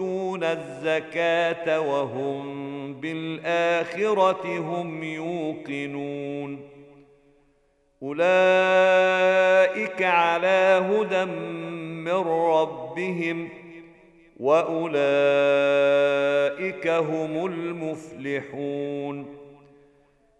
ويؤتون الزكاة وهم بالآخرة هم يوقنون. أولئك على هدى من ربهم وأولئك هم المفلحون.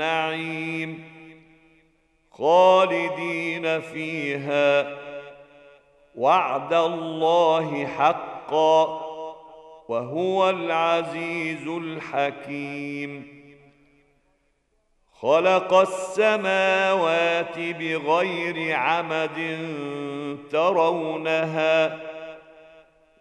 النعيم خالدين فيها. وعد الله حقا وهو العزيز الحكيم. خلق السماوات بغير عمد ترونها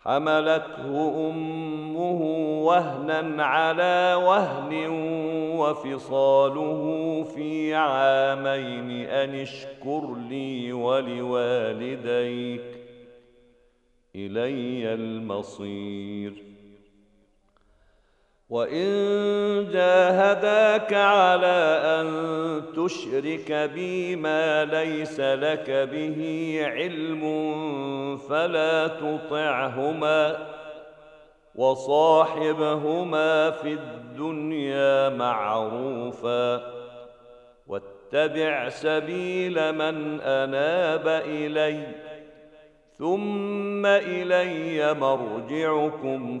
حملته أمه وهنا على وهن وفصاله في عامين أن اشكر لي ولوالديك إلي المصير. وان جاهداك على ان تشرك بي ما ليس لك به علم فلا تطعهما وصاحبهما في الدنيا معروفا واتبع سبيل من اناب اليّ ثم الي مرجعكم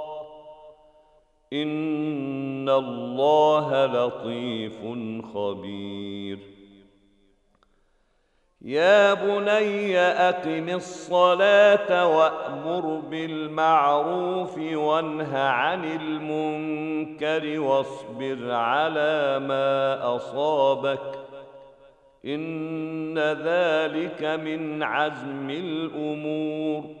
إن الله لطيف خبير. يا بني اقم الصلاه وامر بالمعروف وانه عن المنكر واصبر على ما اصابك ان ذلك من عزم الأمور.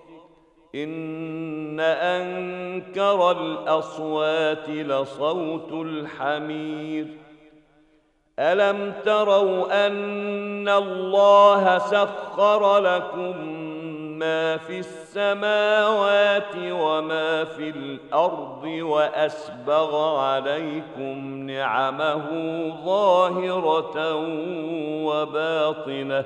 ان انكر الاصوات لصوت الحمير الم تروا ان الله سخر لكم ما في السماوات وما في الأرض واسبغ عليكم نعمه ظاهره وباطنه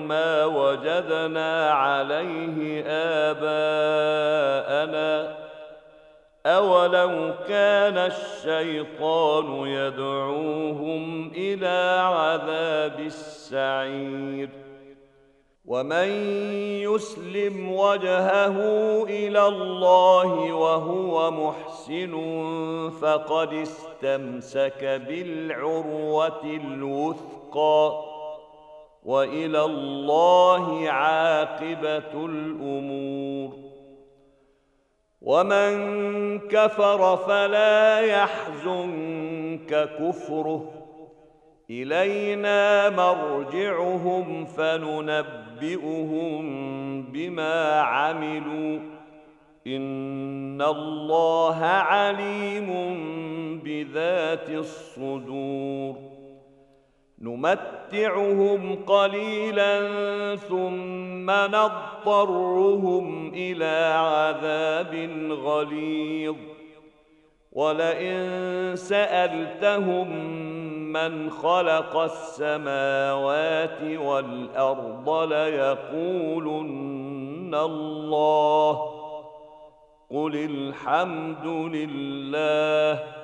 ما وجدنا عليه آباءنا. أولو كان الشيطان يدعوهم إلى عذاب السعير. ومن يسلم وجهه إلى الله وهو محسن فقد استمسك بالعروة الوثقى. وإلى الله عاقبة الأمور. ومن كفر فلا يحزنك كفره. إلينا مرجعهم فننبئهم بما عملوا. إن الله عليم بذات الصدور. نمتعهم قليلا ثم نضطرهم إلى عذاب غليظ. ولئن سألتهم من خلق السماوات والأرض ليقولن الله. قل الحمد لله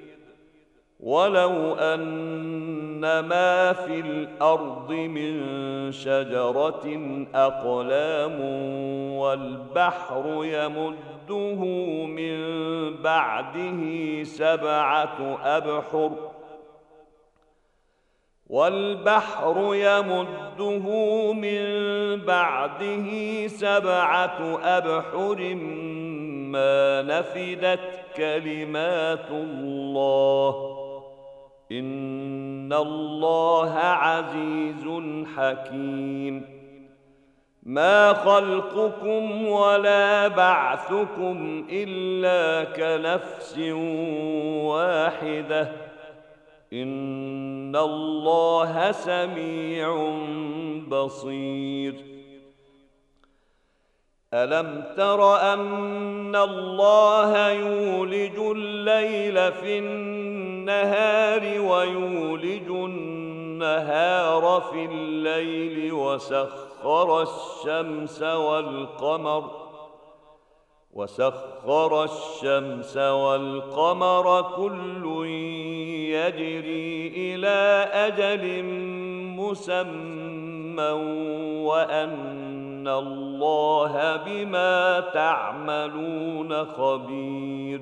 ولو ان ما في الأرض من شجره اقلام والبحر يمده من بعده سبعه ابحر والبحر يمده من بعده سبعه ابحر ما نفدت كلمات الله ان الله عزيز حكيم ما خلقكم ولا بعثكم الا كنفس واحدة ان الله سميع بصير الم تر ان الله يولج الليل في النهار ويولج النهار في الليل وسخر الشمس والقمر وسخر الشمس والقمر كل يجري إلى أجل مسمى وأن الله بما تعملون خبير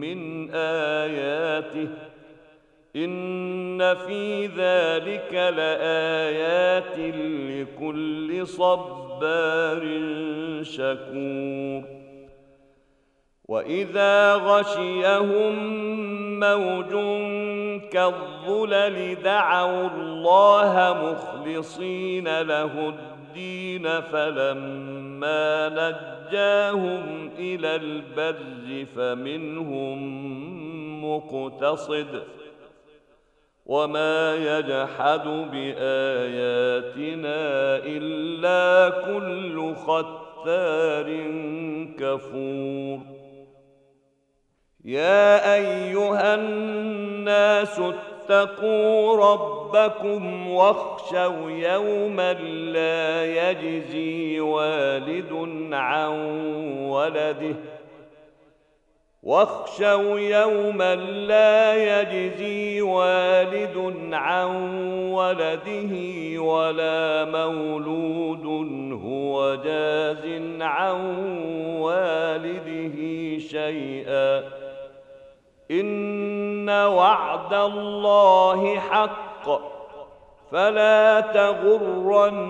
من آياته. إن في ذلك لآيات لكل صبار شكور. وإذا غشيهم موج كالظلل دعوا الله مخلصين له الدين فلما نجاهم إلى البر فمنهم مقتصد وما يجحد باياتنا الا كل ختار كفور يا ايها الناس اتقوا ربكم واخشوا يوما لا يجزي والد عن ولده. واخشوا يوما لا يجزي والد عن ولده ولا مولود هو جاز عن والده شيئا. إن وعد الله حق فلا تغرنكم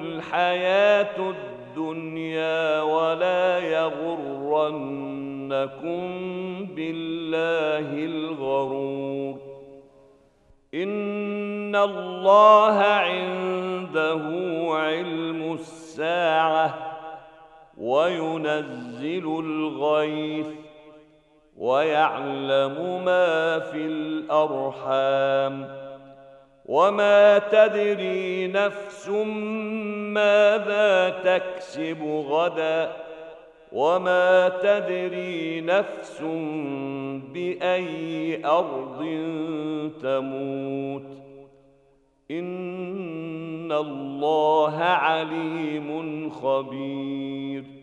الحياة الدنيا ولا يغرنكم بالله الغرور. إن الله عنده علم الساعة وينزل الغيث ويعلم ما في الأرحام وما تدري نفس ماذا تكسب غدا وما تدري نفس بأي أرض تموت إن الله عليم خبير